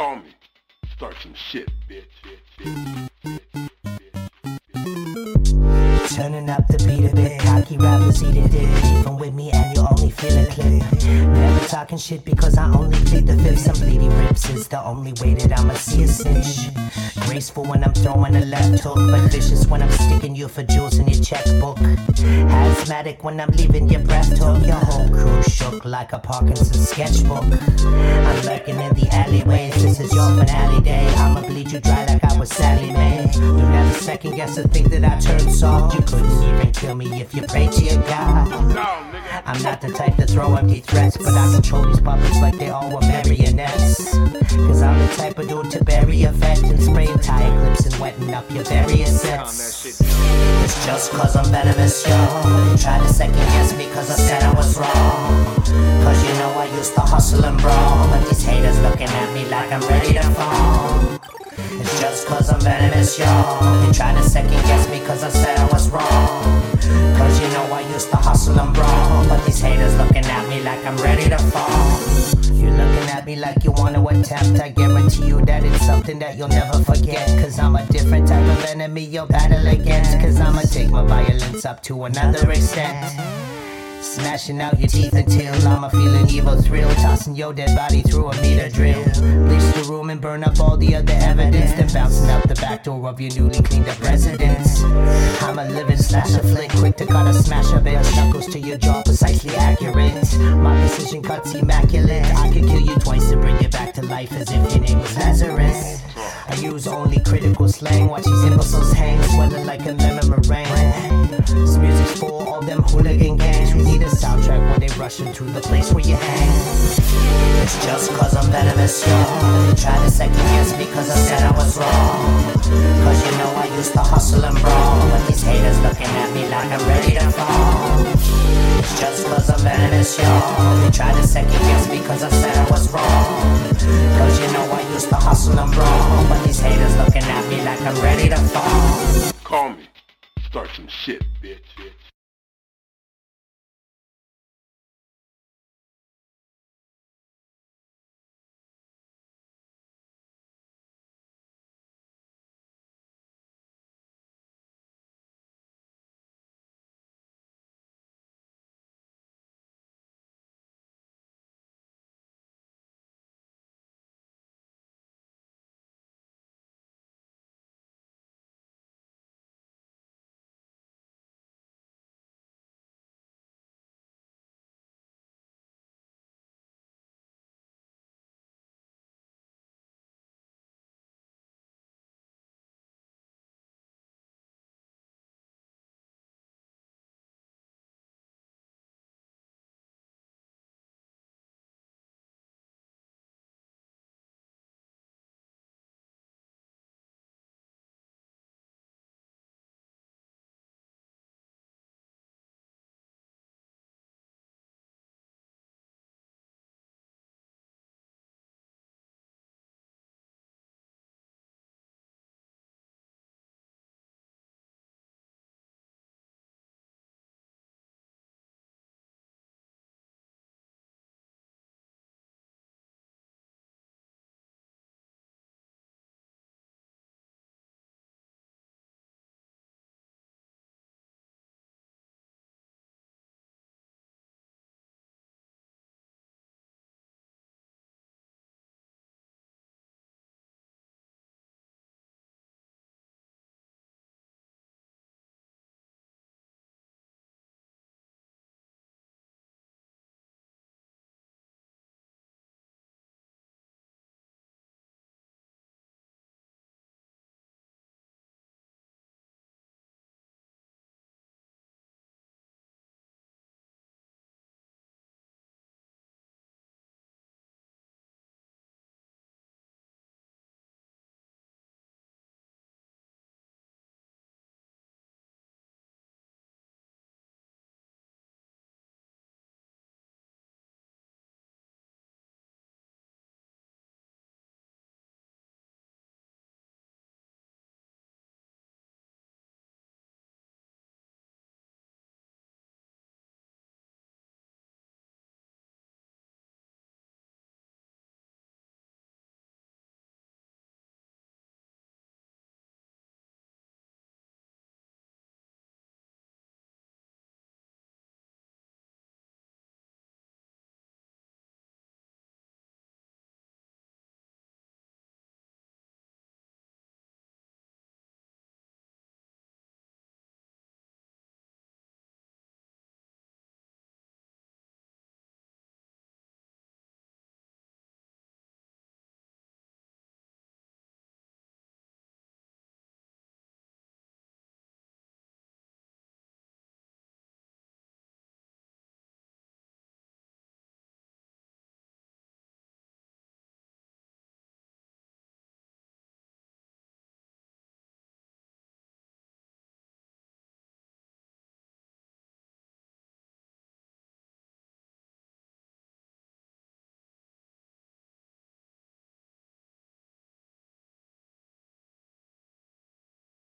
Call me. Start some shit, bitch. Turning up the beat a bit, cocky rappers eat it, dick. Even with me and you only feel a clip. Never talking shit because I only plead the fifth. Some bleedy rips is the only way that I'ma see a cinch. Graceful when I'm throwing a left hook, but vicious when I'm sticking you for jewels in your checkbook. Asthmatic when I'm leaving your breath hook. Your whole crew shook like a Parkinson's sketchbook. I'm lurking in the alleyways. This is your finale day. I'ma bleed you dry like I was Sallie Mae. Second guess or think that I turned soft. You couldn't even kill me if you prayed to your God. I'm not the type to throw empty threats, but I control these puppets like they all were marionettes. Cause I'm the type of dude to bury a vet and spray tire clips and wetting up your various sets. It's just cause I'm venomous, yo. You try to second guess me cause I said I was wrong. Cause you know I used to hustle and brawl, but these haters looking at me like I'm ready to fall. It's just cause I'm venomous, y'all. You try to second guess me cause I said I was wrong. Cause you know I used to hustle and brawl, but these haters looking at me like I'm ready to fall. You're looking at me like you wanna attempt. I guarantee you that it's something that you'll never forget. Cause I'm a different type of enemy you'll battle against. Cause I'ma take my violence up to another extent. Smashing out your teeth until I'm a feeling evil thrill. Tossing your dead body through a meter drill. Bleach the room and burn up all the other evidence. Then bouncing out the back door of your newly cleaned up residence. I'm a living slasher flick, quick to cut a smash a bit. Knuckles to your jaw, precisely accurate. My precision cuts immaculate. I could kill you twice and bring you back to life as if your name was Lazarus. I use only critical slang, watch these imbeciles hang, swelling like a lemon meringue. This music's for all them hooligan gangs who need a soundtrack when they rush into the place where you hang. It's just cause I'm venomous, yo. Try to second guess cause I said I was wrong. Cause you know I used to hustle and brawl, but these haters looking at me like I'm ready to fall. It's just cause I'm venomous, yo. They try to second guess cause I said I was wrong. Cause you know I used to hustle and brawl,